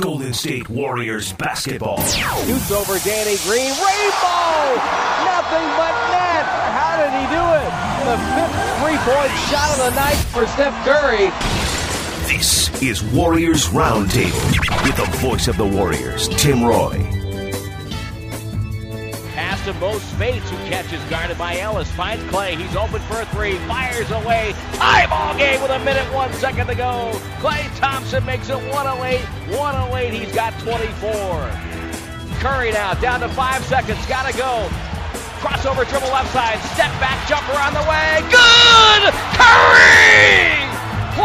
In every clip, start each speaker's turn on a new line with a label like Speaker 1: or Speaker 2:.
Speaker 1: Golden State Warriors basketball.
Speaker 2: Shoots over Danny Green. Rainbow! Nothing but net. How did he do it? The fifth three-point shot of the night for Steph Curry.
Speaker 1: This is Warriors Roundtable with the voice of the Warriors, Tim Roye.
Speaker 2: To Mo Speights, who catches guarded by Ellis. Finds Klay. He's open for a three. Fires away. Tie ball game with a minute, one second to go. Klay Thompson makes it 108. 108. He's got 24. Curry now down to five seconds. Gotta go. Crossover dribble left side. Step back jumper on the way. Good! Curry!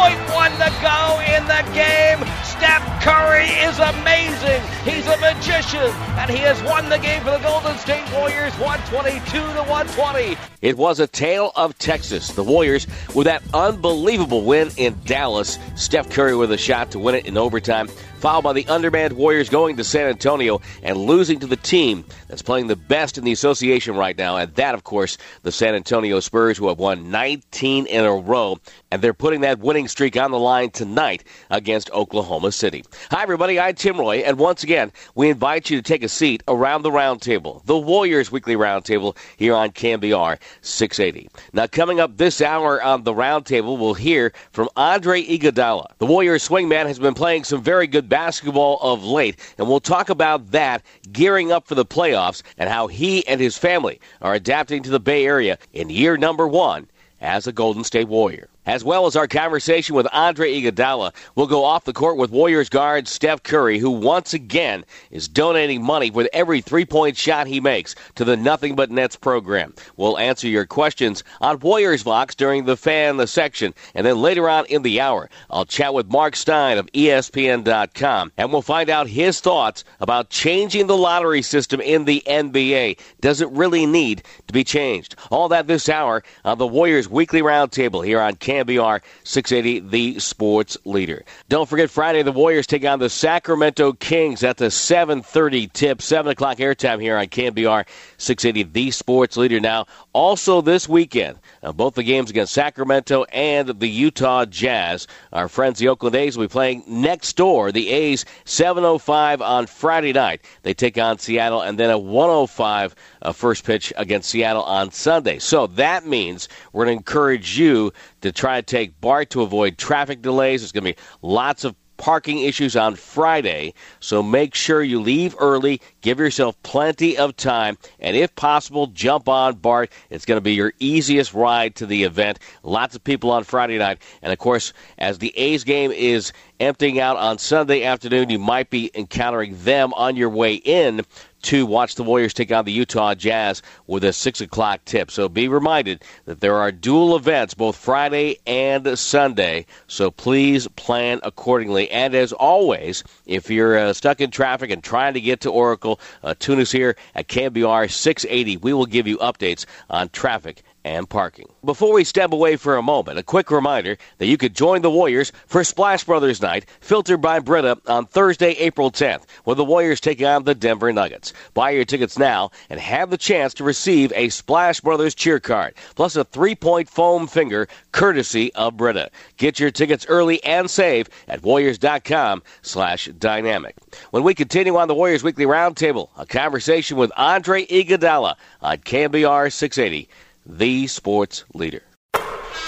Speaker 2: One to go in the game. Steph Curry is amazing. He's a magician, and he has won the game for the Golden State Warriors 122 to 120. It was a tale of Texas. The Warriors with that unbelievable win in Dallas. Steph Curry with a shot to win it in overtime, followed by the undermanned Warriors going to San Antonio and losing to the team that's playing the best in the association right now. And that, of course, the San Antonio Spurs, who have won 19 in a row. And they're putting that winning streak on the line tonight against Oklahoma City. Hi, everybody. I'm Tim Roye, And once again, we invite you to take a seat around the roundtable, the Warriors Weekly Roundtable here on KNBR 680. Now, coming up this hour on the roundtable, we'll hear from Andre Iguodala. The Warriors swingman has been playing some very good basketball of late, and we'll talk about that, gearing up for the playoffs, and how he and his family are adapting to the Bay Area in year number one as a Golden State Warrior as well as our conversation with Andre Iguodala. We'll go off the court with Warriors guard Steph Curry, who once again is donating money with every three-point shot he makes to the Nothing But Nets program. We'll answer your questions on Warriors Vox during the fan the section, and then later on in the hour, I'll chat with Marc Stein of ESPN.com, and we'll find out his thoughts about changing the lottery system in the NBA. Does it really need to be changed? All that this hour on the Warriors Weekly Roundtable here on. KNBR 680, the sports leader. Don't forget Friday the Warriors take on the Sacramento Kings at the 7:30 tip, 7 o'clock airtime here on KNBR 680, the sports leader. Now, also this weekend, uh, both the games against Sacramento and the Utah Jazz. Our friends the Oakland A's will be playing next door. The A's 7:05 on Friday night. They take on Seattle, and then a 105 uh, first pitch against Seattle on Sunday. So that means we're going to encourage you to try to take BART to avoid traffic delays. There's going to be lots of parking issues on Friday, so make sure you leave early, give yourself plenty of time, and if possible, jump on BART. It's going to be your easiest ride to the event. Lots of people on Friday night, and of course, as the A's game is emptying out on Sunday afternoon, you might be encountering them on your way in to watch the Warriors take on the Utah Jazz with a 6 o'clock tip. So be reminded that there are dual events both Friday and Sunday. So please plan accordingly. And as always, if you're uh, stuck in traffic and trying to get to Oracle, uh, tune us here at KNBR 680. We will give you updates on traffic and parking. Before we step away for a moment, a quick reminder that you could join the Warriors for Splash Brothers Night, filtered by Brita, on Thursday, April 10th, when the Warriors take on the Denver Nuggets. Buy your tickets now and have the chance to receive a Splash Brothers cheer card, plus a three-point foam finger, courtesy of Brita. Get your tickets early and save at warriors.com slash dynamic. When we continue on the Warriors Weekly Roundtable, a conversation with Andre Iguodala on KNBR 680 the sports leader.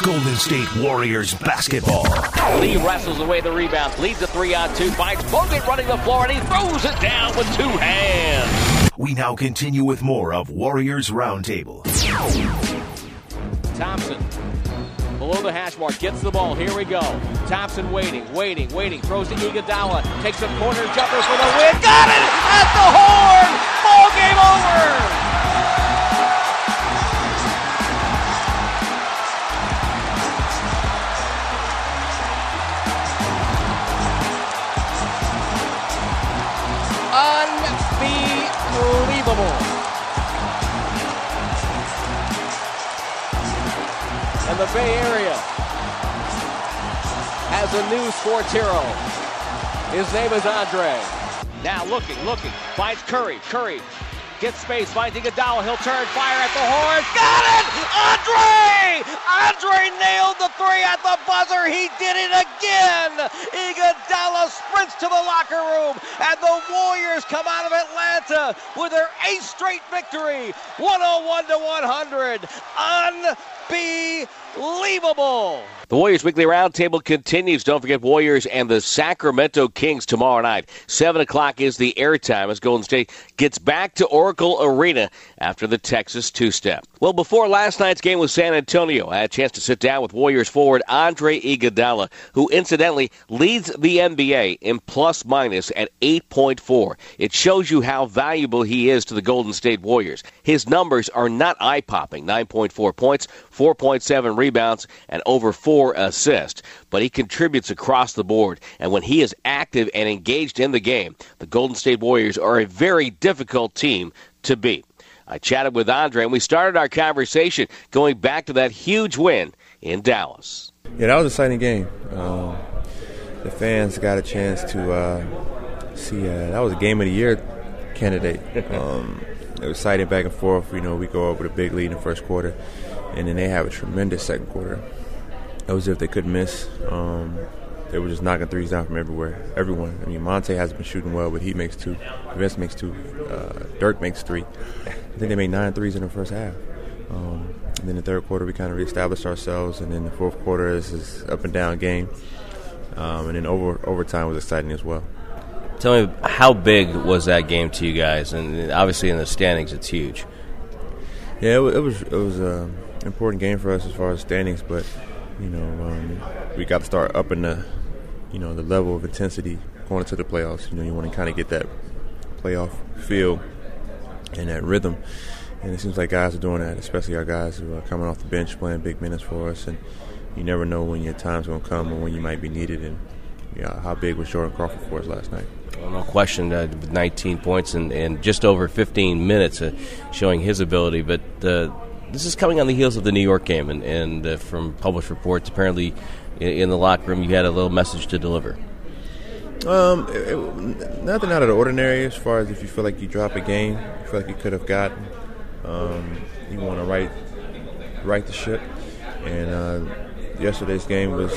Speaker 1: Golden State Warriors basketball.
Speaker 2: Lee wrestles away the rebound, leads a three on two, finds Bogut running the floor, and he throws it down with two hands.
Speaker 1: We now continue with more of Warriors Roundtable.
Speaker 2: Thompson below the hash mark, gets the ball. Here we go. Thompson waiting, waiting, waiting. Throws to Iguodala. Takes a corner jumper for the win. Got it at the horn. Ball game over. And the Bay Area has a new sports hero. His name is Andre. Now looking, looking, finds Curry. Curry gets space, finds Iguodala. He'll turn, fire at the horn. Got it! Andre! Andre nailed the three at the buzzer. He did it again. Iguodala sprints to the locker room, and the Warriors come out of Atlanta with their eighth straight victory, 101 to 100. Unbelievable. The Warriors Weekly Roundtable continues. Don't forget Warriors and the Sacramento Kings tomorrow night. 7 o'clock is the airtime as Golden State gets back to Oracle Arena after the Texas two step. Well, before last night's game with San Antonio, I had a chance to sit down with Warriors forward Andre Iguodala, who incidentally leads the NBA in plus minus at 8.4. It shows you how valuable he is to the Golden State Warriors. His numbers are not eye popping 9.4 points, 4.7 rebounds, and over 4 assists. But he contributes across the board. And when he is active and engaged in the game, the Golden State Warriors are a very difficult team to beat. I chatted with Andre, and we started our conversation going back to that huge win in Dallas.
Speaker 3: Yeah, that was an exciting game. Um, the fans got a chance to uh, see. Uh, that was a game of the year candidate. Um, it was exciting back and forth. You know, we go with a big lead in the first quarter, and then they have a tremendous second quarter. It was if they couldn't miss. Um, they were just knocking threes down from everywhere. Everyone. I mean, Monta has been shooting well, but he makes two. Vince makes two. Uh, Dirk makes three. I think they made nine threes in the first half. Um, and then the third quarter, we kind of reestablished ourselves, and then the fourth quarter is this up and down game. Um, and then over overtime was exciting as well.
Speaker 4: Tell me, how big was that game to you guys? And obviously, in the standings, it's huge.
Speaker 3: Yeah, it, it was it was an important game for us as far as standings, but you know, um, we got to start up in the you know the level of intensity going into the playoffs. You know, you want to kind of get that playoff feel and that rhythm. And it seems like guys are doing that, especially our guys who are coming off the bench playing big minutes for us. And you never know when your time's going to come or when you might be needed. And yeah, how big was Jordan Crawford for us last night?
Speaker 4: Well, no question, uh, 19 points and, and just over 15 minutes uh, showing his ability. But uh, this is coming on the heels of the New York game, and, and uh, from published reports, apparently in, in, the locker room you had a little message to deliver.
Speaker 3: Um, it, it, nothing out of the ordinary as far as if you feel like you drop a game, you feel like you could have gotten. Um, you want to right right the ship, and uh, yesterday's game was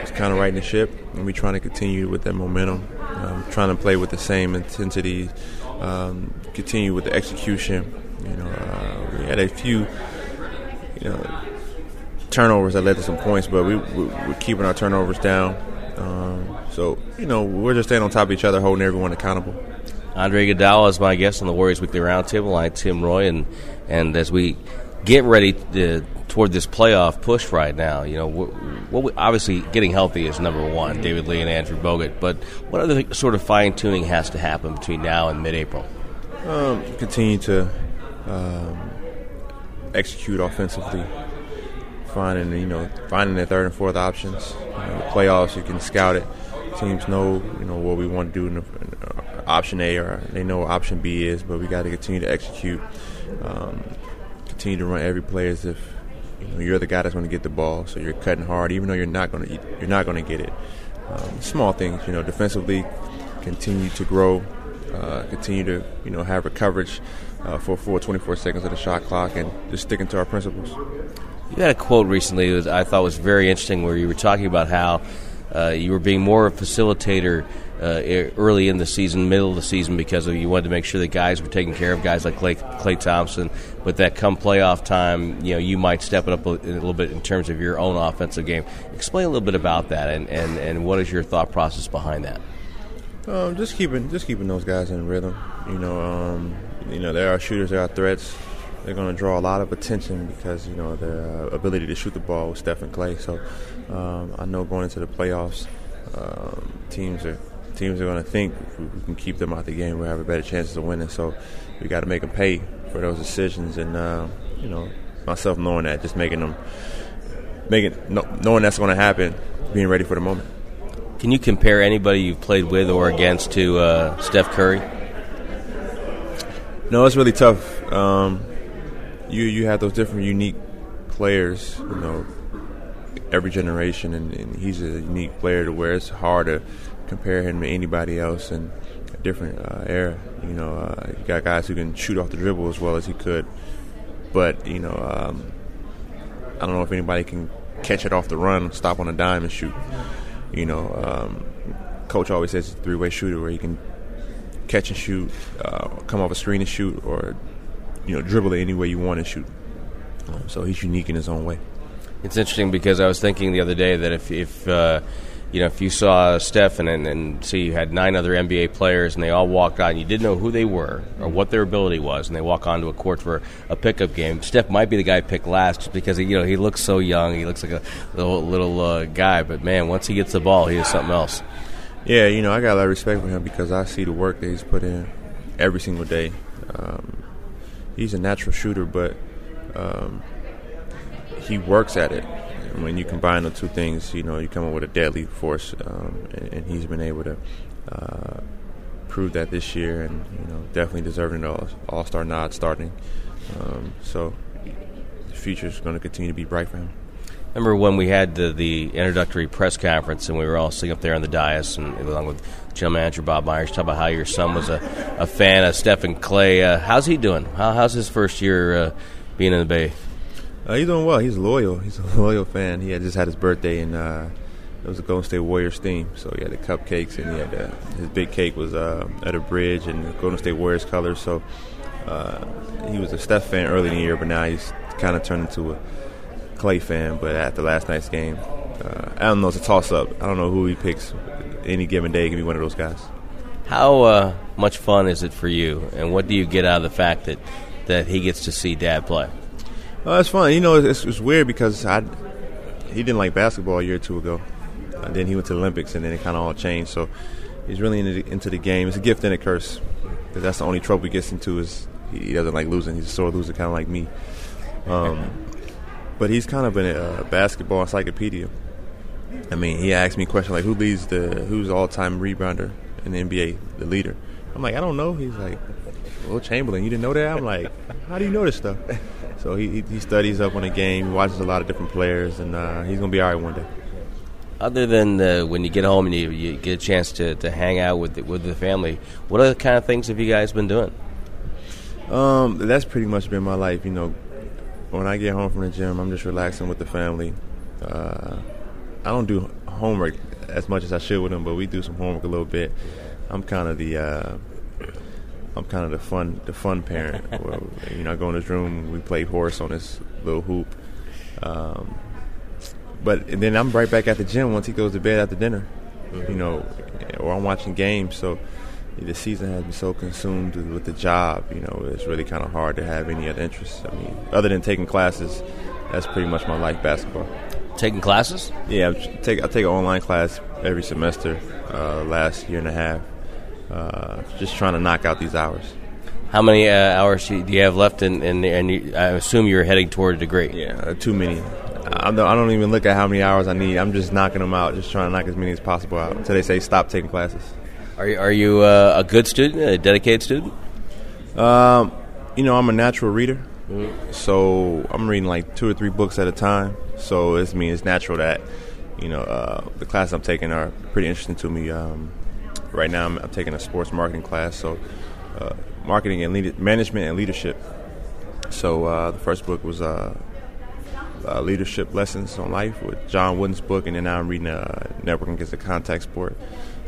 Speaker 3: was kind of righting the ship, and we're trying to continue with that momentum, um, trying to play with the same intensity, um, continue with the execution. You know, uh, had a few, you know, turnovers that led to some points, but we, we are keeping our turnovers down. Um, so you know, we're just staying on top of each other, holding everyone accountable.
Speaker 4: Andre Iguodala is my guest on the Warriors Weekly Roundtable. I'm Tim Roye, and and as we get ready to, toward this playoff push right now, you know, what, what obviously getting healthy is number one. David Lee and Andrew Bogut, but what other sort of fine tuning has to happen between now and mid-April?
Speaker 3: Um, continue to um, execute offensively, finding you know finding the third and fourth options. You know, the playoffs, you can scout it. Teams know you know what we want to do in the, option A or they know what option B is, but we got to continue to execute, um, continue to run every play as if you know, you're the guy that's going to get the ball. So you're cutting hard, even though you're not going to you're not going to get it. Um, small things, you know, defensively, continue to grow, uh, continue to you know have a coverage uh, for full 24 seconds of the shot clock, and just sticking to our principles.
Speaker 4: You had a quote recently that I thought was very interesting, where you were talking about how uh, you were being more of a facilitator uh, early in the season, middle of the season, because you wanted to make sure that guys were taking care of, guys like Clay, Klay Thompson. But that come playoff time, you know, you might step it up a, a, little bit in terms of your own offensive game. Explain a little bit about that, and, and, and what is your thought process behind that?
Speaker 3: Um, just keeping just keeping those guys in rhythm. You know, um, you know, there are shooters, there are threats. They're going to draw a lot of attention because you know their uh, ability to shoot the ball with Steph and Klay. So um, I know going into the playoffs, um, teams are teams are going to think we can keep them out of the game, we'll have a better chance of winning. So we got to make them pay for those decisions. And uh, you know, myself knowing that, just making them, making knowing that's going to happen, being ready for the moment.
Speaker 4: Can you compare anybody you've played with or against to uh, Steph Curry?
Speaker 3: No, it's really tough. Um, you you have those different unique players, you know, every generation, and, and, he's a unique player to where it's hard to compare him to anybody else in a different uh, era. You know, uh, you got guys who can shoot off the dribble as well as he could, but you know, um, I don't know if anybody can catch it off the run, stop on a dime, and shoot. You know, um, coach always says he's a three-way shooter where he can catch and shoot, uh, come off a screen and shoot, or you know dribble it any way you want to shoot. Um, so he's unique in his own way.
Speaker 4: It's interesting because I was thinking the other day that if if uh, you know if you saw Steph and, and and see you had nine other NBA players and they all walked on, you didn't know who they were or what their ability was, and they walk onto a court for a pickup game. Steph might be the guy picked last because you know he looks so young, he looks like a little little uh, guy, but man, once he gets the ball, he is something else.
Speaker 3: Yeah, you know I got a lot of respect for him because I see the work that he's put in every single day. Um, he's a natural shooter, but um, he works at it. And when you combine the two things, you know, you come up with a deadly force, um, and, and, he's been able to uh, prove that this year, and you know, definitely deserving an All Star nod starting. Um, so the future is going to continue to be bright for him.
Speaker 4: Remember when we had the, the, introductory press conference and we were all sitting up there on the dais and along with general manager Bob Myers talk about how your son was a, a fan of Stephen Klay. Uh, how's he doing? How, how's his first year uh, being in the Bay?
Speaker 3: Uh, he's doing well. He's loyal. He's a loyal fan. He had just had his birthday, and uh, it was a Golden State Warriors theme. So he had the cupcakes, and he had uh, his big cake was uh, at a bridge and Golden State Warriors colors. So he was a Steph fan early in the year, but now he's kind of turned into a Klay fan. But after last night's game, uh, I don't know. It's a toss up. I don't know who he picks. Any given day, he can be one of those guys.
Speaker 4: How much fun is it for you, and what do you get out of the fact that that he gets to see Dad play?
Speaker 3: Oh, it's fun. You know, it's, it's weird because I he didn't like basketball a year or two ago. And then he went to the Olympics, and then it kind of all changed. So he's really into the, into the game. It's a gift and a curse. Because that's the only trouble he gets into is he, he doesn't like losing. He's a sore loser, kind of like me. Um, but he's kind of a basketball encyclopedia. I mean, he asked me questions like, "Who leads the who's all-time rebounder in the NBA, the leader?" I'm like, "I don't know." He's like, "Well, Chamberlain, you didn't know that?" I'm like, "How do you know this stuff?" So he, he studies up on the game, he watches a lot of different players, and uh, he's going to be all right one day.
Speaker 4: Other than uh, when you get home and you, you, get a chance to, to hang out with the, with the family, what other kind of things have you guys been doing?
Speaker 3: Um, that's pretty much been my life. You know, when I get home from the gym, I'm just relaxing with the family. Uh, I don't do homework as much as I should with them, but we do some homework a little bit. I'm kind of the uh, I'm kind of the fun the fun parent. you know, I go in his room, we play horse on this little hoop. Um, but then I'm right back at the gym once he goes to bed after dinner. You know, or I'm watching games. So the season has been so consumed with the job. You know, it's really kind of hard to have any other interests. I mean, other than taking classes, that's pretty much my life. Basketball.
Speaker 4: Taking classes?
Speaker 3: Yeah, I take I take an online class every semester. Uh, last year and a half uh, just trying to knock out these hours.
Speaker 4: How many uh, hours do you have left? In, in, and you, I assume you're heading toward a degree.
Speaker 3: Yeah, too many. I don't, I don't, even look at how many hours I need. I'm just knocking them out, just trying to knock as many as possible out until they say stop taking classes.
Speaker 4: Are you, are you uh, a good student, a dedicated student?
Speaker 3: Um, you know, I'm a natural reader, mm-hmm. so I'm reading like two or three books at a time. So it's mean it's natural that you know uh, the classes I'm taking are pretty interesting to me. Um, right now I'm, I'm, taking a sports marketing class, so uh, marketing and lead- management and leadership. So uh, the first book was uh, uh, leadership lessons on life with John Wooden's book, and then now I'm reading uh, networking against a contact sport.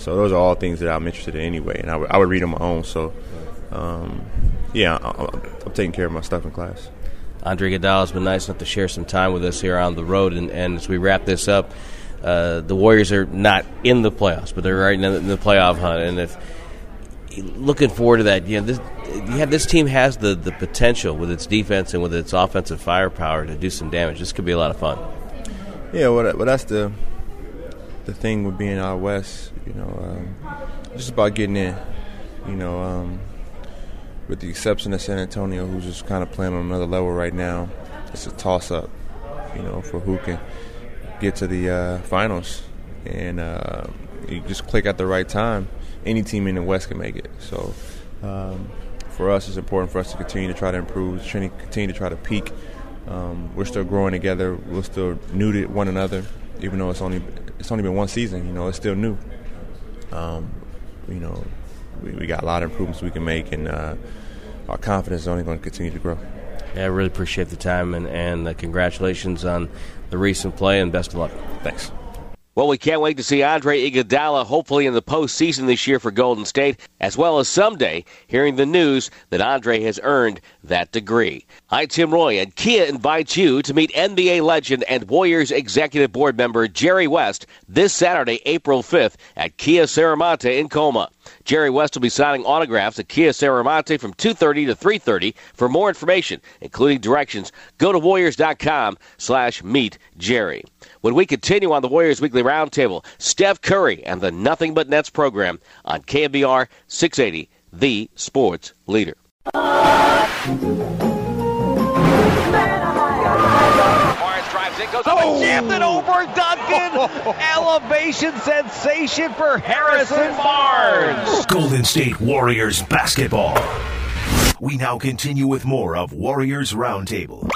Speaker 3: So those are all things that I'm interested in anyway, and I, w- I would read on my own. So um, yeah, I, am taking care of my stuff in class.
Speaker 4: Andre Iguodala has been nice enough to share some time with us here on the road, and, and as we wrap this up uh, the Warriors are not in the playoffs, but they're right in the, in the playoff hunt. And if looking forward to that, you know, this, yeah, this team has the, the potential with its defense and with its offensive firepower to do some damage. This could be a lot of fun.
Speaker 3: Yeah, well, well that's the the thing with being out west. You know, um, just about getting in. You know, um, with the exception of San Antonio, who's just kind of playing on another level right now, it's a toss up. You know, for who can get to the uh, finals, and uh, you just click at the right time. Any team in the West can make it. So um, for us, it's important for us to continue to try to improve, continue to try to peak. Um, we're still growing together. We're still new to one another, even though it's only it's only been one season. You know, it's still new. Um, you know, we, we, got a lot of improvements we can make, and uh, our confidence is only going to continue to grow.
Speaker 4: Yeah, I really appreciate the time and, and uh, congratulations on the recent play and best of luck.
Speaker 3: Thanks.
Speaker 2: Well, we can't wait to see Andre Iguodala hopefully in the postseason this year for Golden State, as well as someday hearing the news that Andre has earned that degree. Hi, Tim Roye, and Kia invites you to meet NBA legend and Warriors executive board member Jerry West this Saturday, April 5th at Kia Serramonte in Colma. Jerry West will be signing autographs at Kia Serramonte from 2.30 to 3.30. For more information, including directions, go to warriors.com slash meet Jerry. When we continue on the Warriors Weekly Roundtable, Steph Curry and the Nothing But Nets program on KNBR 680, the sports leader. goes up oh. and jammed it over Duncan. Elevation sensation for Harrison Barnes.
Speaker 1: Golden State Warriors basketball. We now continue with more of Warriors Roundtable.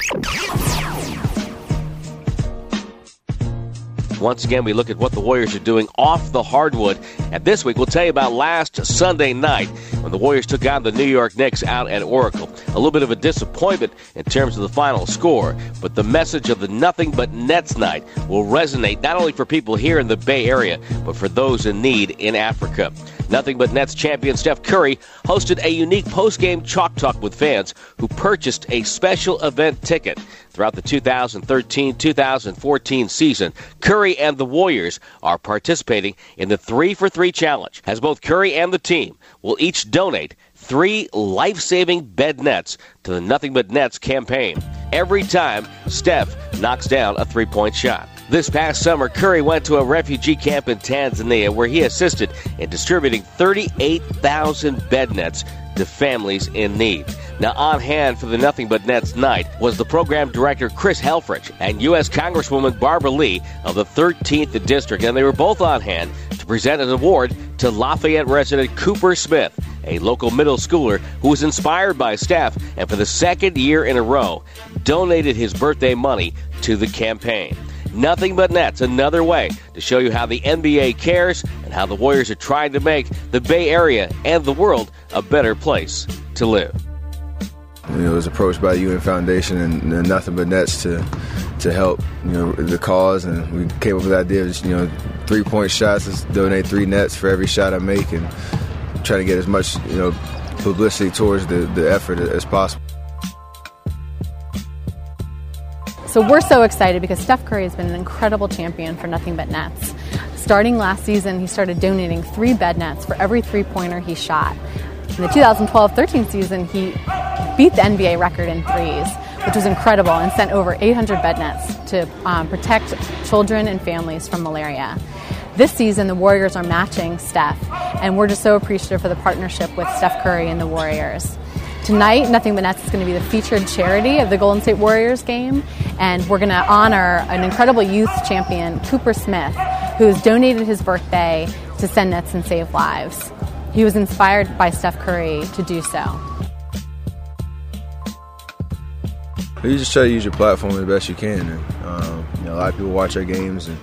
Speaker 2: Once again, we look at what the Warriors are doing off the hardwood. And this week, we'll tell you about last Sunday night when the Warriors took on the New York Knicks out at Oracle. A little bit of a disappointment in terms of the final score, but the message of the nothing but Nets night will resonate not only for people here in the Bay Area, but for those in need in Africa. Nothing but Nets champion Steph Curry hosted a unique post-game chalk talk with fans who purchased a special event ticket. Throughout the 2013 2014 season, Curry and the Warriors are participating in the 3 for 3 challenge, as both Curry and the team will each donate three life saving bed nets to the Nothing But Nets campaign every time Steph knocks down a three point shot. This past summer, Curry went to a refugee camp in Tanzania where he assisted in distributing 38,000 bed nets to families in need. Now, on hand for the Nothing But Nets night was the program director Chris Helfrich and U.S. Congresswoman Barbara Lee of the 13th District, and they were both on hand to present an award to Lafayette resident Cooper Smith, a local middle schooler who was inspired by Steph and for the second year in a row donated his birthday money to the campaign. Nothing but nets, another way to show you how the NBA cares and how the Warriors are trying to make the Bay Area and the world a better place to live.
Speaker 5: You know, it was approached by the UN Foundation and, and, Nothing But Nets to to help you know the cause, and we came up with the idea of you know three point shots. Let's donate three nets for every shot I make, and try to get as much you know publicity towards the, the effort as possible.
Speaker 6: So we're so excited because Steph Curry has been an incredible champion for Nothing But Nets. Starting last season, he started donating three bed nets for every three pointer he shot. In the 2012 13 season, he beat the NBA record in threes, which was incredible, and sent over 800 bed nets to um, protect children and families from malaria. This season, the Warriors are matching Steph, and we're just so appreciative for the partnership with Steph Curry and the Warriors. Tonight, Nothing But Nets is going to be the featured charity of the Golden State Warriors game, and we're going to honor an incredible youth champion, Cooper Smith, who has donated his birthday to send nets and save lives. He was inspired by Steph Curry to do so.
Speaker 5: You just try to use your platform as best you can. And, um, you know, a lot of people watch our games and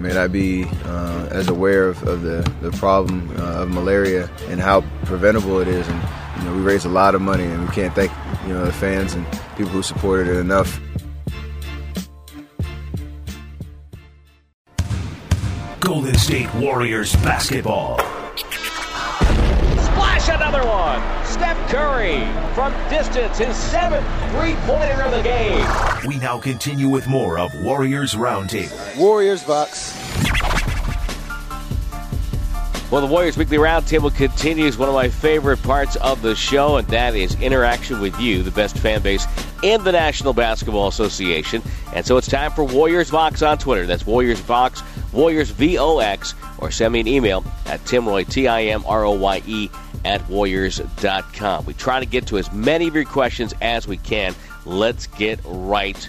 Speaker 5: may not be uh, as aware of, of, the, the problem uh, of malaria and how preventable it is. And you know, we raised a lot of money, and we can't thank you know the fans and people who supported it enough.
Speaker 1: Golden State Warriors basketball.
Speaker 2: Splash another one. Steph Curry from distance, his seventh three-pointer of the game.
Speaker 1: We now continue with more of Warriors Roundtable.
Speaker 7: Warriors Vox.
Speaker 2: Well, the Warriors Weekly Roundtable continues one of my favorite parts of the show, and that is interaction with you, the best fan base in the National Basketball Association. And so it's time for Warriors Vox on Twitter. That's Warriors Vox, Warriors V O X, or send me an email at Timroye, T I M R O Y E, at Warriors.com. We try to get to as many of your questions as we can. Let's get right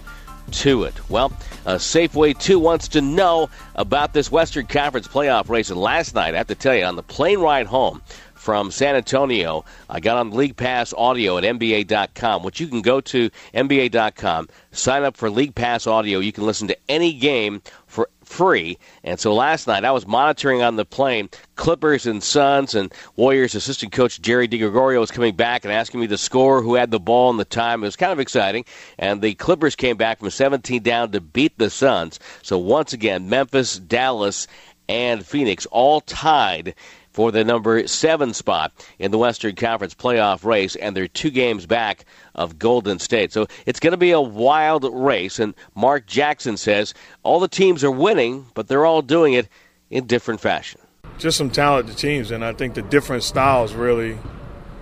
Speaker 2: to it. Well, uh, Safeway 2 wants to know about this Western Conference playoff race. And last night, I have to tell you, on the plane ride home from San Antonio, I got on League Pass Audio at NBA.com, which you can go to NBA.com, sign up for League Pass Audio. You can listen to any game for free. And so last night I was monitoring on the plane Clippers and Suns, and Warriors assistant coach Jerry DiGregorio was coming back and asking me the score, who had the ball, and the time. It was kind of exciting. And the Clippers came back from 17 down to beat the Suns. So once again, Memphis, Dallas, and Phoenix all tied for the number seven spot in the Western Conference playoff race, and they're two games back of Golden State. So it's going to be a wild race. And Mark Jackson says all the teams are winning, but they're all doing it in different fashion.
Speaker 7: Just some talented teams, and I think the different styles really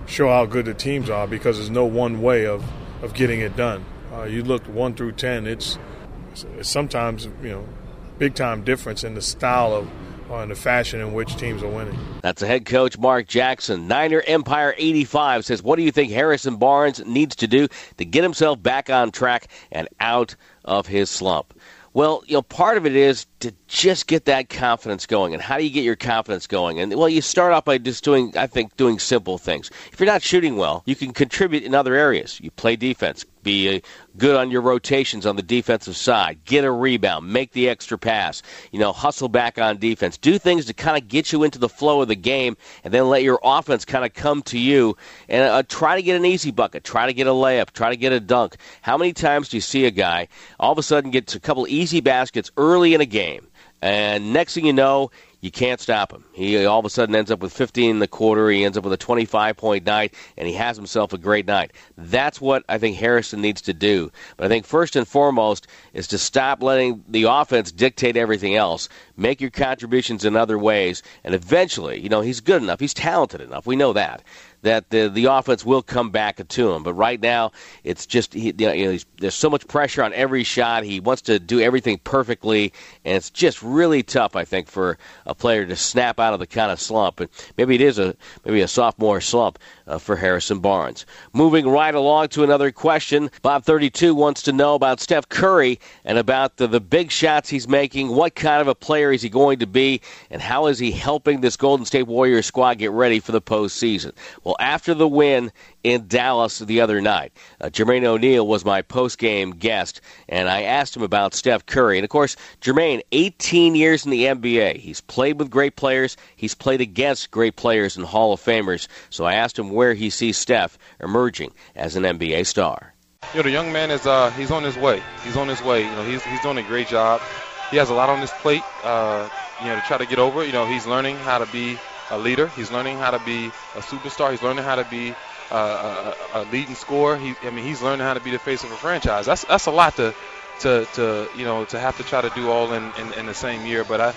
Speaker 7: show how good the teams are because there's no one way of, of getting it done. Uh, you look one through ten, it's, it's sometimes you know big time difference in the style of on the fashion in which teams are winning.
Speaker 2: That's the head coach, Mark Jackson. Niner Empire 85 says, What do you think Harrison Barnes needs to do to get himself back on track and out of his slump? Well, you know, part of it is to just get that confidence going. And how do you get your confidence going? And well, you start off by just doing, I think, doing simple things. If you're not shooting well, you can contribute in other areas. You play defense, be uh, good on your rotations on the defensive side, get a rebound, make the extra pass, you know, hustle back on defense, do things to kind of get you into the flow of the game, and then let your offense kind of come to you and uh, try to get an easy bucket, try to get a layup, try to get a dunk. How many times do you see a guy all of a sudden gets a couple easy baskets early in a game? And next thing you know, you can't stop him. He all of a sudden ends up with 15 in the quarter. He ends up with a 25 point night, and he has himself a great night. That's what I think Harrison needs to do. But I think first and foremost is to stop letting the offense dictate everything else. Make your contributions in other ways, and eventually, you know, he's good enough. He's talented enough. We know that that the the offense will come back to him. But right now, it's just he, you know, there's so much pressure on every shot. He wants to do everything perfectly, and it's just really tough, I think, for a player to snap out of the kind of slump. And maybe it is a maybe a sophomore slump uh, for Harrison Barnes. Moving right along to another question, Bob 32 wants to know about Steph Curry and about the, the big shots he's making. What kind of a player is he going to be, and how is he helping this Golden State Warriors squad get ready for the postseason? Well, after the win in Dallas the other night, uh, Jermaine O'Neal was my post-game guest, and I asked him about Steph Curry. And of course, Jermaine, 18 years in the NBA. He's played with great players. He's played against great players and Hall of Famers. So I asked him where he sees Steph emerging as an NBA star.
Speaker 8: You know, the young man is uh, he's on his way. He's on his way. You know, he's he's doing a great job. He has a lot on his plate. Uh, you know, to try to get over. You know, he's learning how to be a leader. He's learning how to be a superstar. He's learning how to be a, a, leading scorer. He, I mean, he's learning how to be the face of a franchise. That's that's a lot to to to you know to have to try to do all in, in, in the same year. But I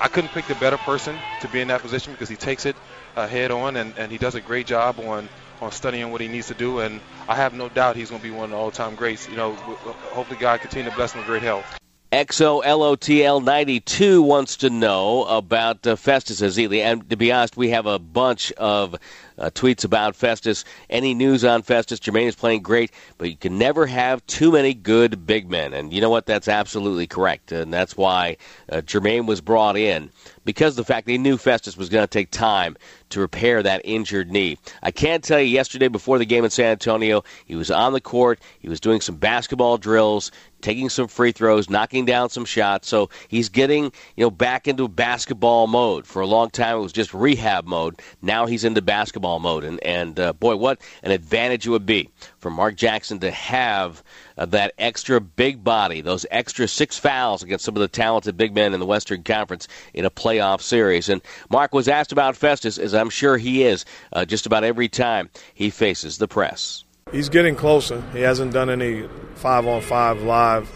Speaker 8: I couldn't pick the better person to be in that position because he takes it uh, head on and, and he does a great job on on studying what he needs to do. And I have no doubt he's going to be one of the all-time greats. You know, hopefully God continue to bless him with great health.
Speaker 2: XOLOTL92 wants to know about uh, Festus Ezeli. And to be honest, we have a bunch of uh, tweets about Festus. Any news on Festus? Jermaine is playing great, but you can never have too many good big men. And you know what? That's absolutely correct. And that's why uh, Jermaine was brought in because the fact they knew Festus was going to take time to repair that injured knee. I can't tell you yesterday before the game in San Antonio, he was on the court, he was doing some basketball drills, taking some free throws, knocking down some shots. So he's getting, you know, back into basketball mode. For a long time it was just rehab mode. Now he's into basketball mode and and uh, boy, what an advantage it would be for Mark Jackson to have uh, that extra big body, those extra six fouls against some of the talented big men in the Western Conference in a playoff series. And Mark was asked about Festus, as I'm sure he is, uh, just about every time he faces the press.
Speaker 7: He's getting closer. He hasn't done any five on five live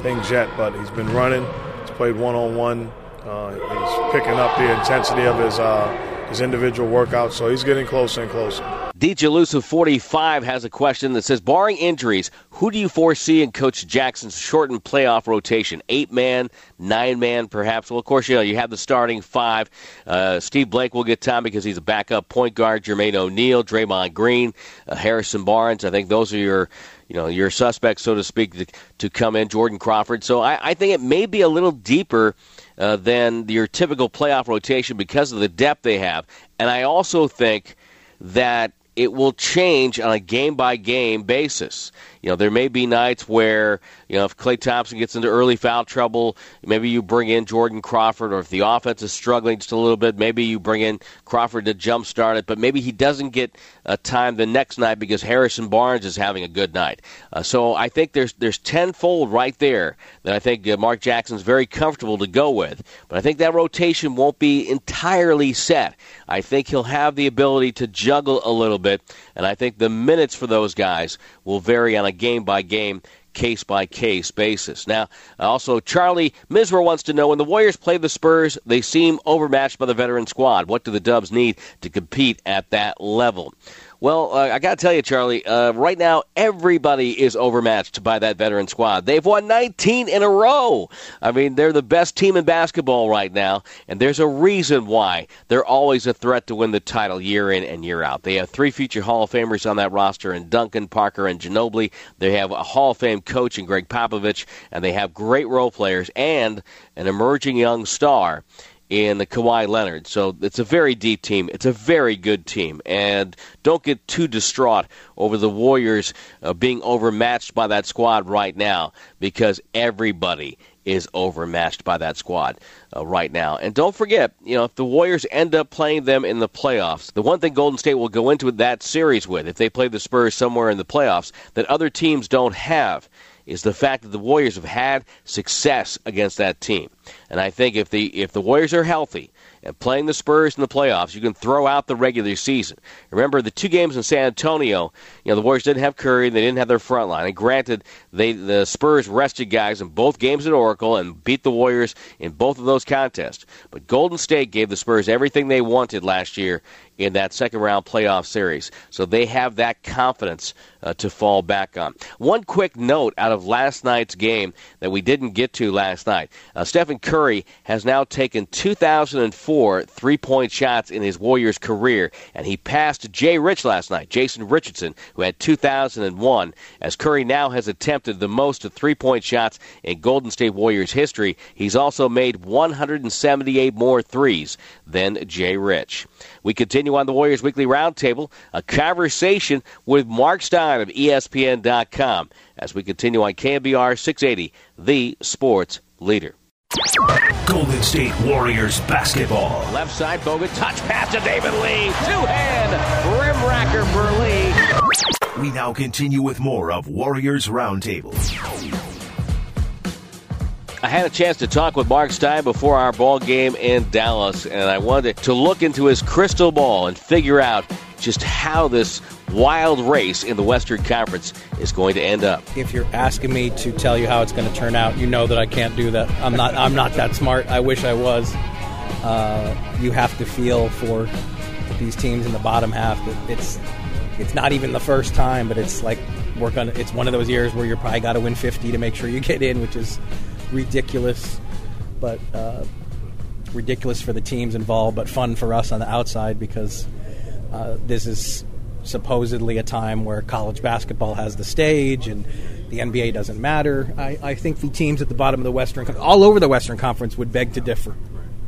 Speaker 7: things yet, but he's been running. He's played one on one. He's picking up the intensity of his uh, his individual workouts, so he's getting closer and closer.
Speaker 2: DJ Elusive 45 has a question that says, barring injuries, who do you foresee in Coach Jackson's shortened playoff rotation? Eight man, nine man, perhaps? Well, of course, you know, you have the starting five. Uh, Steve Blake will get time because he's a backup point guard. Jermaine O'Neal, Draymond Green, uh, Harrison Barnes. I think those are your you know your suspects, so to speak, to, to come in. Jordan Crawford. So I, I think it may be a little deeper uh, than your typical playoff rotation because of the depth they have. And I also think that it will change on a game by game basis. You know, there may be nights where you know if Klay Thompson gets into early foul trouble, maybe you bring in Jordan Crawford, or if the offense is struggling just a little bit, maybe you bring in Crawford to jumpstart it. But maybe he doesn't get a time the next night because Harrison Barnes is having a good night. Uh, so I think there's there's tenfold right there that I think uh, Mark Jackson's very comfortable to go with. But I think that rotation won't be entirely set. I think he'll have the ability to juggle a little bit, and I think the minutes for those guys will vary on a game by game case by case basis. Now, also, Charlie Misra wants to know when the Warriors play the Spurs, they seem overmatched by the veteran squad. What do the Dubs need to compete at that level? Well, uh, I got to tell you, Charlie, uh, right now everybody is overmatched by that veteran squad. They've won 19 in a row. I mean, they're the best team in basketball right now, and there's a reason why they're always a threat to win the title year in and year out. They have three future Hall of Famers on that roster in Duncan, Parker, and Ginobili. They have a Hall of Fame coach in Gregg Popovich, and they have great role players and an emerging young star in the Kawhi Leonard. So it's a very deep team. It's a very good team. And don't get too distraught over the Warriors uh, being overmatched by that squad right now because everybody is overmatched by that squad uh, right now. And don't forget, you know, if the Warriors end up playing them in the playoffs, the one thing Golden State will go into that series with, if they play the Spurs somewhere in the playoffs, that other teams don't have is the fact that the Warriors have had success against that team. And I think if the if the Warriors are healthy and playing the Spurs in the playoffs, you can throw out the regular season. Remember the two games in San Antonio, you know, the Warriors didn't have Curry, they didn't have their front line. And granted, they the Spurs rested guys in both games at Oracle and beat the Warriors in both of those contests. But Golden State gave the Spurs everything they wanted last year in that second round playoff series. So they have that confidence uh, to fall back on. One quick note out of last night's game that we didn't get to last night. Uh, Stephen Curry has now taken 2004 three point shots in his Warriors career, and he passed Jay Rich last night, Jason Richardson, who had 2001. As Curry now has attempted the most three point shots in Golden State Warriors history, he's also made 178 more threes than Jay Rich. We continue on the Warriors Weekly Roundtable, a conversation with Marc Stein of ESPN.com as we continue on KNBR 680, the sports leader.
Speaker 1: Golden State Warriors basketball.
Speaker 2: Left side, Bogut, touch pass to David Lee. Two hand rim racker for Lee.
Speaker 1: We now continue with more of Warriors Roundtable.
Speaker 2: I had a chance to talk with Marc Stein before our ball game in Dallas, and I wanted to look into his crystal ball and figure out just how this wild race in the Western Conference is going to end up.
Speaker 9: If you're asking me to tell you how it's going to turn out, you know that I can't do that. I'm not. I'm not that smart. I wish I was. Uh, you have to feel for these teams in the bottom half. It's it's not even the first time, but it's like we're gonna. It's one of those years where you're probably got to win 50 to make sure you get in, which is ridiculous, but uh, ridiculous for the teams involved, but fun for us on the outside because uh, this is supposedly a time where college basketball has the stage and the NBA doesn't matter. I, I think the teams at the bottom of the Western, all over the Western Conference, would beg to differ.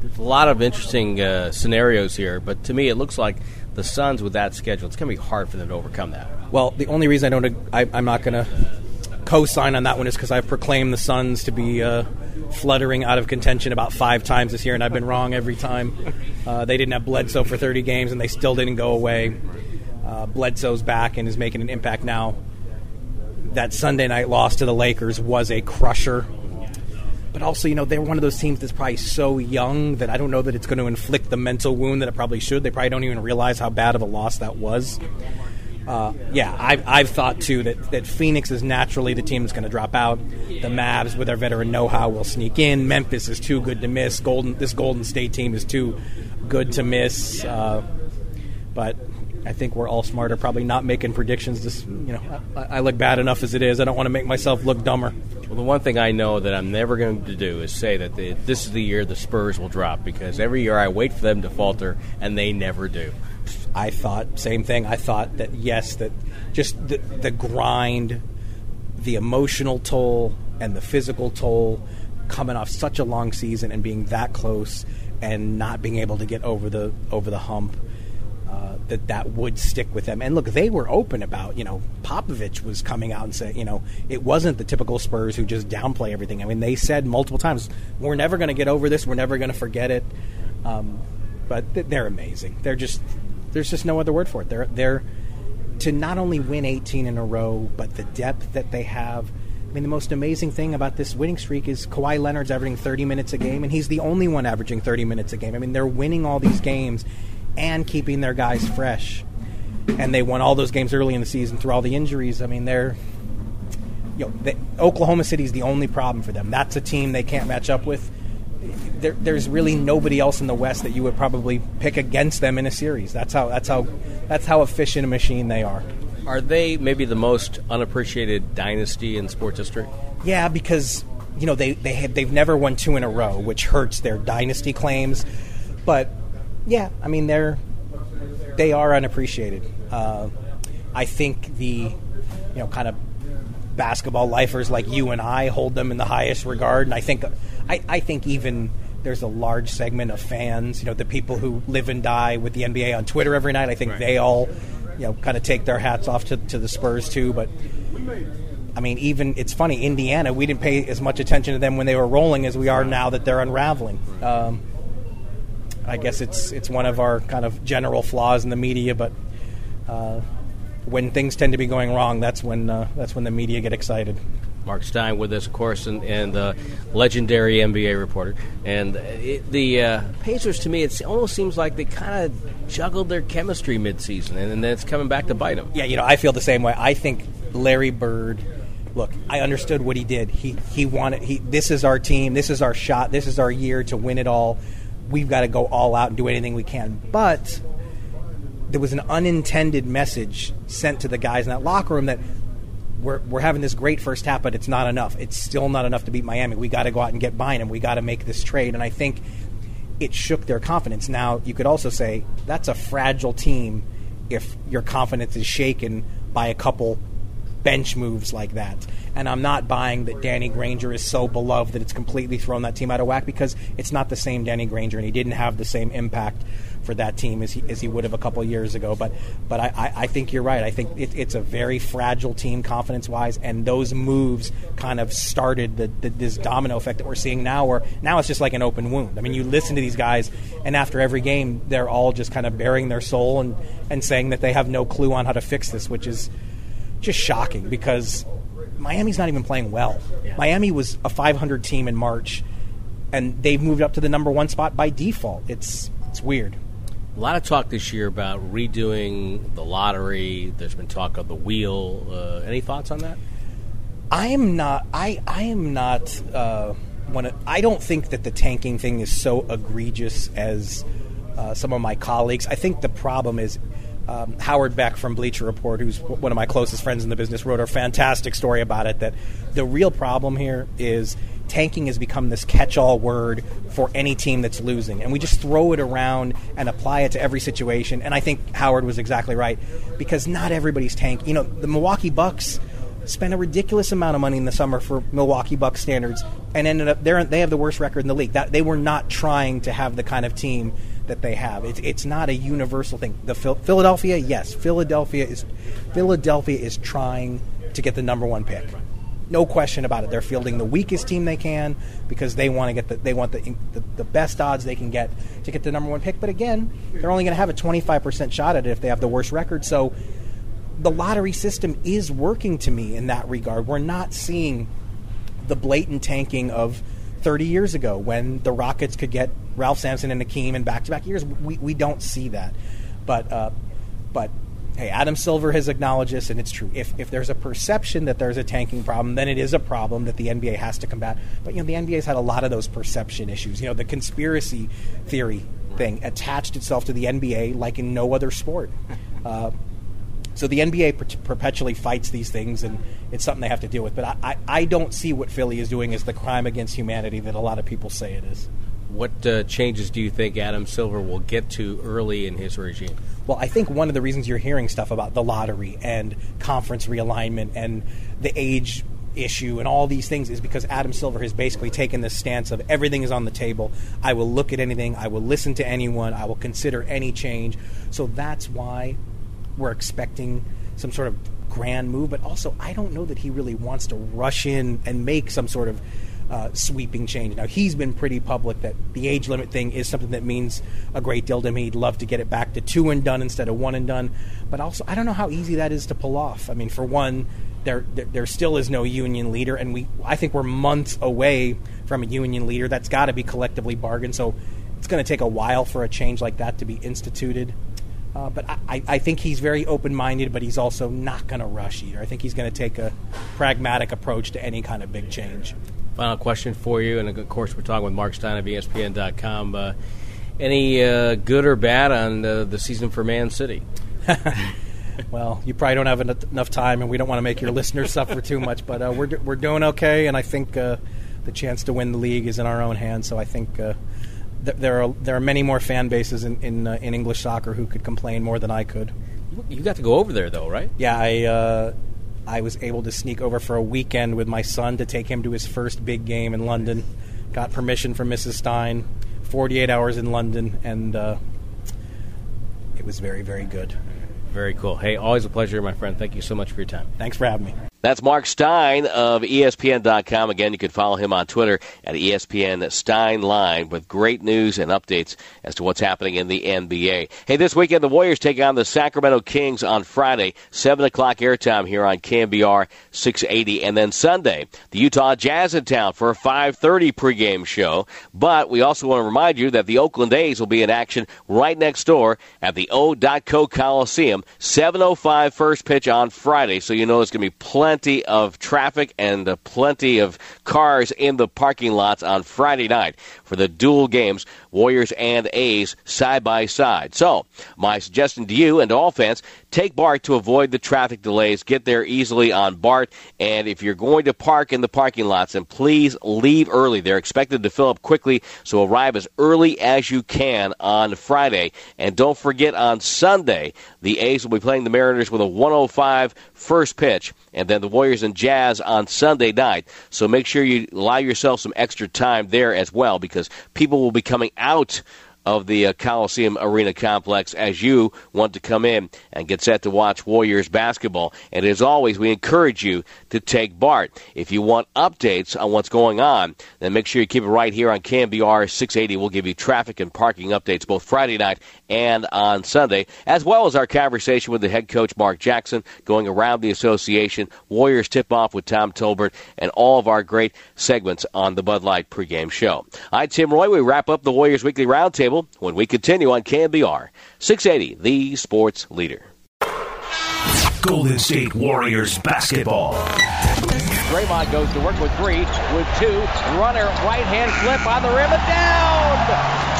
Speaker 4: There's a lot of interesting uh, scenarios here, but to me, it looks like the Suns with that schedule, it's going to be hard for them to overcome that.
Speaker 9: Well, the only reason I don't, I, I'm not going to co-sign on that one is because I've proclaimed the Suns to be uh, fluttering out of contention about five times this year, and I've been wrong every time. Uh, they didn't have Bledsoe for 30 games, and they still didn't go away. Uh, Bledsoe's back and is making an impact now. That Sunday night loss to the Lakers was a crusher. But also, you know, they're one of those teams that's probably so young that I don't know that it's going to inflict the mental wound that it probably should. They probably don't even realize how bad of a loss that was. Uh, yeah, I've, I've thought too that, that Phoenix is naturally the team that's going to drop out. The Mavs, with their veteran know-how, will sneak in. Memphis is too good to miss. Golden, this Golden State team is too good to miss. Uh, but I think we're all smarter, probably not making predictions. This, you know, I, I, look bad enough as it is. I don't want to make myself look dumber.
Speaker 4: Well, the one thing I know that I'm never going to do is say that the, this is the year the Spurs will drop because every year I wait for them to falter and they never do.
Speaker 9: I thought same thing. I thought that yes, that just the, the grind, the emotional toll, and the physical toll, coming off such a long season and being that close and not being able to get over the over the hump. Uh, that that would stick with them. And look, they were open about, you know, Popovich was coming out and saying, you know, it wasn't the typical Spurs who just downplay everything. I mean, they said multiple times, we're never going to get over this, we're never going to forget it. Um, but they're amazing. They're just, there's just no other word for it. They're, they're, to not only win 18 in a row, but the depth that they have. I mean, the most amazing thing about this winning streak is Kawhi Leonard's averaging 30 minutes a game, and he's the only one averaging 30 minutes a game. I mean, they're winning all these games and keeping their guys fresh. And they won all those games early in the season through all the injuries. I mean, they're. You know, Oklahoma City is the only problem for them. That's a team they can't match up with. There, there's really nobody else in the West that you would probably pick against them in a series. That's how that's how that's how efficient a machine they are.
Speaker 4: Are they maybe the most unappreciated dynasty in sports history?
Speaker 9: Yeah, because you know they they have, they've never won two in a row, which hurts their dynasty claims. But yeah, I mean they're they are unappreciated. Uh, I think the you know kind of basketball lifers like you and I hold them in the highest regard, and I think I, I think even there's a large segment of fans, you know, the people who live and die with the NBA on Twitter every night. I think right. they all, you know, kind of take their hats off to, to the Spurs too. But I mean, even it's funny, Indiana, we didn't pay as much attention to them when they were rolling as we are now that they're unraveling. Um, I guess it's it's one of our kind of general flaws in the media, but uh, when things tend to be going wrong, that's when uh, that's when the media get excited.
Speaker 4: Marc Stein with us, of course, and, and uh, legendary NBA reporter. And it, the uh, Pacers, to me, it almost seems like they kind of juggled their chemistry midseason, and, and then it's coming back to bite them.
Speaker 9: Yeah, you know, I feel the same way. I think Larry Bird. Look, I understood what he did. He he wanted. He this is our team. This is our shot. This is our year to win it all. We've got to go all out and do anything we can. But there was an unintended message sent to the guys in that locker room that we're, we're having this great first half, but it's not enough. It's still not enough to beat Miami. We got to go out and get Bynum. We got to make this trade. And I think it shook their confidence. Now, you could also say that's a fragile team if your confidence is shaken by a couple bench moves like that. And I'm not buying that Danny Granger is so beloved that it's completely thrown that team out of whack because it's not the same Danny Granger and he didn't have the same impact for that team as he, as he would have a couple years ago. But but I, I think you're right. I think it, it's a very fragile team confidence wise, and those moves kind of started the, the, this domino effect that we're seeing now. Where now it's just like an open wound. I mean, you listen to these guys, and after every game, they're all just kind of bearing their soul and and saying that they have no clue on how to fix this, which is just shocking because Miami's not even playing well. Yeah. Miami was a 500 team in March, and they've moved up to the number one spot by default. It's it's weird.
Speaker 4: A lot of talk this year about redoing the lottery. There's been talk of the wheel. Uh, any thoughts on that?
Speaker 9: I am not. I I am not. Uh, one. I don't think that the tanking thing is so egregious as uh, some of my colleagues. I think the problem is um, Howard Beck from Bleacher Report, who's one of my closest friends in the business, wrote a fantastic story about it. That the real problem here is tanking has become this catch-all word for any team that's losing, and we just throw it around and apply it to every situation. And I think Howard was exactly right because not everybody's tank. You know, the Milwaukee Bucks spent a ridiculous amount of money in the summer for Milwaukee Bucks standards, and ended up they they have the worst record in the league. That they were not trying to have the kind of team that they have. It's, it's not a universal thing. The Philadelphia, yes, Philadelphia is Philadelphia is trying to get the number one pick. No question about it. They're fielding the weakest team they can because they want to get the they want the, the, the best odds they can get to get the number one pick. But again, they're only going to have a 25% shot at it if they have the worst record. So the lottery system is working to me in that regard. We're not seeing the blatant tanking of 30 years ago when the Rockets could get Ralph Sampson and Hakeem in back-to-back years. We, we don't see that, but uh, but hey, Adam Silver has acknowledged this, and it's true. If if there's a perception that there's a tanking problem, then it is a problem that the NBA has to combat. But you know, the NBA's had a lot of those perception issues. You know, the conspiracy theory thing attached itself to the NBA like in no other sport. Uh, so the NBA per- perpetually fights these things, and it's something they have to deal with. But I, I, I, don't see what Philly is doing as the crime against humanity that a lot of people say it is.
Speaker 4: What uh, changes do you think Adam Silver will get to early in his regime?
Speaker 9: Well, I think one of the reasons you're hearing stuff about the lottery and conference realignment and the age issue and all these things is because Adam Silver has basically taken this stance of everything is on the table. I will look at anything, I will listen to anyone, I will consider any change. So that's why we're expecting some sort of grand move, but also I don't know that he really wants to rush in and make some sort of uh, sweeping change. Now he's been pretty public that the age limit thing is something that means a great deal to him. He'd love to get it back to two and done instead of one and done, but also I don't know how easy that is to pull off. I mean, for one, there, there, there still is no union leader, and we I think we're months away from a union leader. That's got to be collectively bargained. So it's going to take a while for a change like that to be instituted. Uh, but I, I think he's very open minded, but he's also not going to rush either. I think he's going to take a pragmatic approach to any kind of big change.
Speaker 4: Final question for you, and of course, we're talking with Marc Stein of ESPN.com. Uh, any uh, good or bad on uh, the season for Man City?
Speaker 9: well, you probably don't have enough time, and we don't want to make your listeners suffer too much. But uh, we're we're doing okay, and I think uh, the chance to win the league is in our own hands. So I think uh, th- there are there are many more fan bases in in, uh, in, English soccer who could complain more than I could.
Speaker 4: You got to go over there though, right?
Speaker 9: Yeah, I uh, I was able to sneak over for a weekend with my son to take him to his first big game in London. Got permission from Mrs. Stein. 48 hours in London, and uh, it was very, very good.
Speaker 4: Very cool. Hey, always a pleasure, my friend. Thank you so much for your time.
Speaker 9: Thanks for having me.
Speaker 2: That's Marc Stein of ESPN.com. Again, you can follow him on Twitter at ESPN Stein Line with great news and updates as to what's happening in the NBA. Hey, this weekend the Warriors take on the Sacramento Kings on Friday, 7 o'clock airtime here on KNBR 680. And then Sunday, the Utah Jazz in town for a 5.30 pregame show. But we also want to remind you that the Oakland A's will be in action right next door at the O.Co Coliseum, 7.05 first pitch on Friday. So you know there's going to be plenty plenty of traffic and uh, plenty of cars in the parking lots on Friday night for the dual games, Warriors and A's side by side. So, my suggestion to you and all fans, take BART to avoid the traffic delays. Get there easily on BART. And if you're going to park in the parking lots, then please leave early. They're expected to fill up quickly, so arrive as early as you can on Friday. And don't forget on Sunday, the A's will be playing the Mariners with a 105 first pitch and then the Warriors and Jazz on Sunday night. So make sure you allow yourself some extra time there as well because people will be coming out of the uh, Coliseum Arena complex as you want to come in and get set to watch Warriors basketball. And as always, we encourage you to take BART. If you want updates on what's going on, then make sure you keep it right here on KNBR 680. We'll give you traffic and parking updates both Friday night and on Sunday, as well as our conversation with the head coach Mark Jackson going around the association, Warriors tip off with Tom Tolbert, and all of our great segments on the Bud Light pregame show. I'm Tim Roye. We wrap up the Warriors Weekly Roundtable table when we continue on KNBR 680, the sports leader.
Speaker 1: Golden State Warriors basketball.
Speaker 2: Draymond goes to work with three, with two. Runner, right hand flip on the rim and down.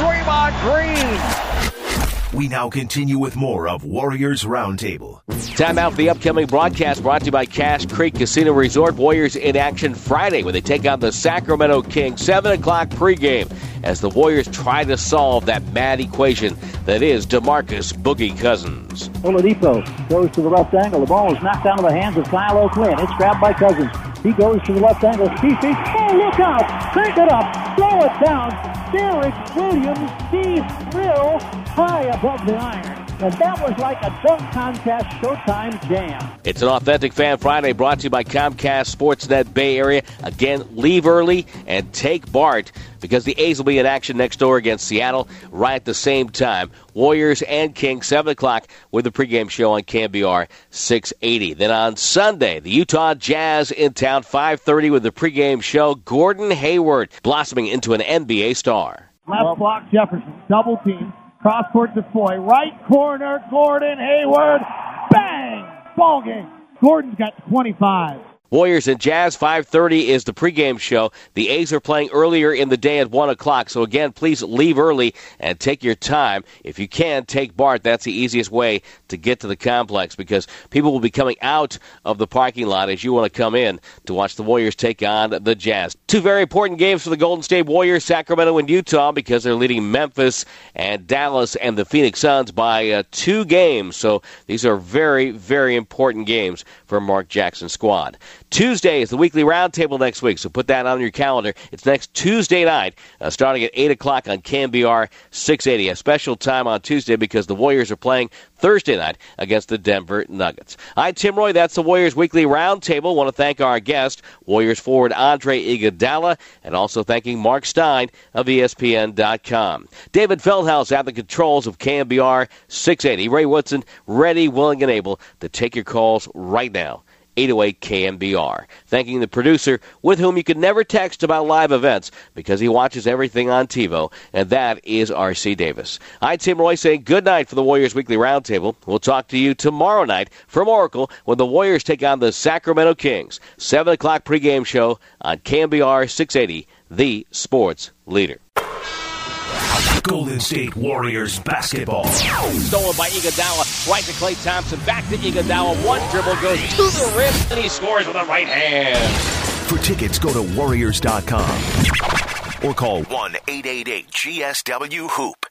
Speaker 2: Draymond Green.
Speaker 1: We now continue with more of Warriors Roundtable.
Speaker 2: Time out for the upcoming broadcast brought to you by Cache Creek Casino Resort. Warriors in action Friday when they take on the Sacramento Kings. 7 o'clock pregame as the Warriors try to solve that mad equation that is DeMarcus Boogie Cousins.
Speaker 10: Oladipo goes to the left angle. The ball is knocked out of the hands of Kyle O'Quinn. It's grabbed by Cousins. He goes to the left angle. He thinks, oh, look out! Crank it up! Slow it down! Derrick Williams sees real high above the iron. And that was like a dunk contest Showtime jam.
Speaker 2: It's an authentic Fan Friday brought to you by Comcast Sportsnet Bay Area. Again, leave early and take BART because the A's will be in action next door against Seattle right at the same time. Warriors and Kings, 7 o'clock with the pregame show on KNBR 680. Then on Sunday, the Utah Jazz in town, 5.30 with the pregame show. Gordon Hayward blossoming into an NBA star.
Speaker 10: Left block Jefferson, double team. Cross court to Foye. Right corner, Gordon Hayward. Bang! Ball game. Gordon's got 25.
Speaker 2: Warriors and Jazz, 5.30 is the pregame show. The A's are playing earlier in the day at 1 o'clock. So, again, please leave early and take your time. If you can, take BART. That's the easiest way to get to the complex because people will be coming out of the parking lot as you want to come in to watch the Warriors take on the Jazz. Two very important games for the Golden State Warriors, Sacramento and Utah, because they're leading Memphis and Dallas and the Phoenix Suns by uh, two games. So, these are very, very important games for Mark Jackson's squad. Tuesday is the weekly roundtable next week, so put that on your calendar. It's next Tuesday night, uh, starting at 8 o'clock on KNBR 680. A special time on Tuesday because the Warriors are playing Thursday night against the Denver Nuggets. I'm Tim Roye. That's the Warriors Weekly Roundtable. Want to thank our guest, Warriors forward Andre Iguodala, and also thanking Marc Stein of ESPN.com. David Feldhouse at the controls of KNBR 680. Ray Woodson, ready, willing, and able to take your calls right now. 808 KNBR. Thanking the producer with whom you can never text about live events because he watches everything on TiVo, and that is R.C. Davis. I'm Tim Roye saying good night for the Warriors Weekly Roundtable. We'll talk to you tomorrow night from Oracle when the Warriors take on the Sacramento Kings. 7 o'clock pregame show on KNBR 680, the sports leader.
Speaker 1: Golden State Warriors basketball.
Speaker 2: Stolen by Iguodala, right to Klay Thompson, back to Iguodala. One dribble goes to the rim, and he scores with a right hand.
Speaker 1: For tickets, go to Warriors.com or call 1 888 GSW Hoop.